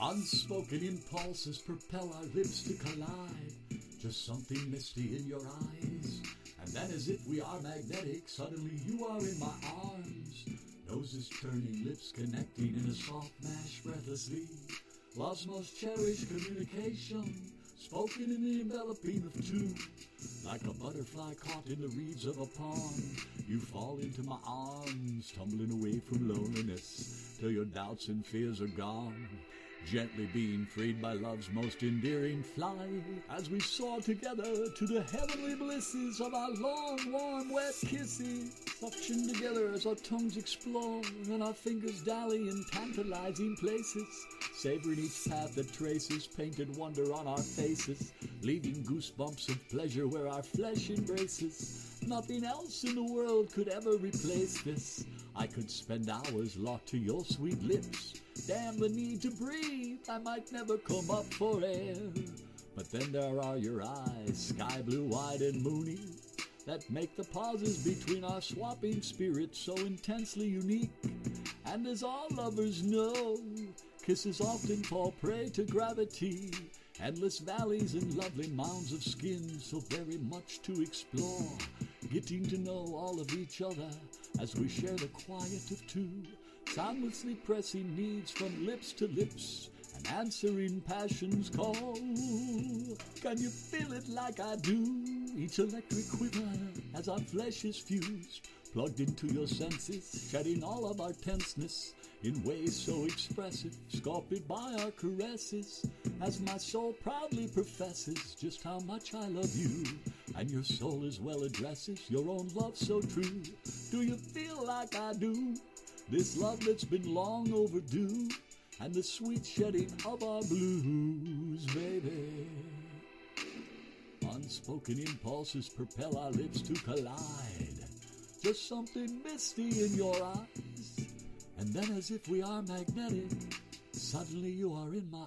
Unspoken impulses propel our lips to collide. Just something misty in your eyes. And then, as if we are magnetic, suddenly you are in my arms. Noses turning, lips connecting in a soft mash breathlessly. Love's most cherished communication, spoken in the enveloping of two. Like a butterfly caught in the reeds of a pond, you fall into my arms, tumbling away from loneliness, till your doubts and fears are gone. Gently being freed by love's most endearing fly, as we soar together to the heavenly blisses of our long, warm, wet kisses. Suction together as our tongues explore and our fingers dally in tantalizing places. Savoring each path that traces painted wonder on our faces, leaving goosebumps of pleasure where our flesh embraces. Nothing else in the world could ever replace this. I could spend hours locked to your sweet lips. Damn the need to breathe, I might never come up for air. But then there are your eyes, sky blue, wide and moony, that make the pauses between our swapping spirits so intensely unique. And as all lovers know, kisses often fall prey to gravity. Endless valleys and lovely mounds of skin, so very much to explore. Getting to know all of each other as we share the quiet of two. Soundlessly pressing needs from lips to lips and answering passion's call. Can you feel it like I do? Each electric quiver as our flesh is fused, plugged into your senses, shedding all of our tenseness in ways so expressive, sculpted by our caresses. As my soul proudly professes just how much I love you, and your soul as well addresses your own love so true. Do you feel like I do? This love that's been long overdue, and the sweet shedding of our blues, baby. Unspoken impulses propel our lips to collide. Just something misty in your eyes. And then, as if we are magnetic, suddenly you are in my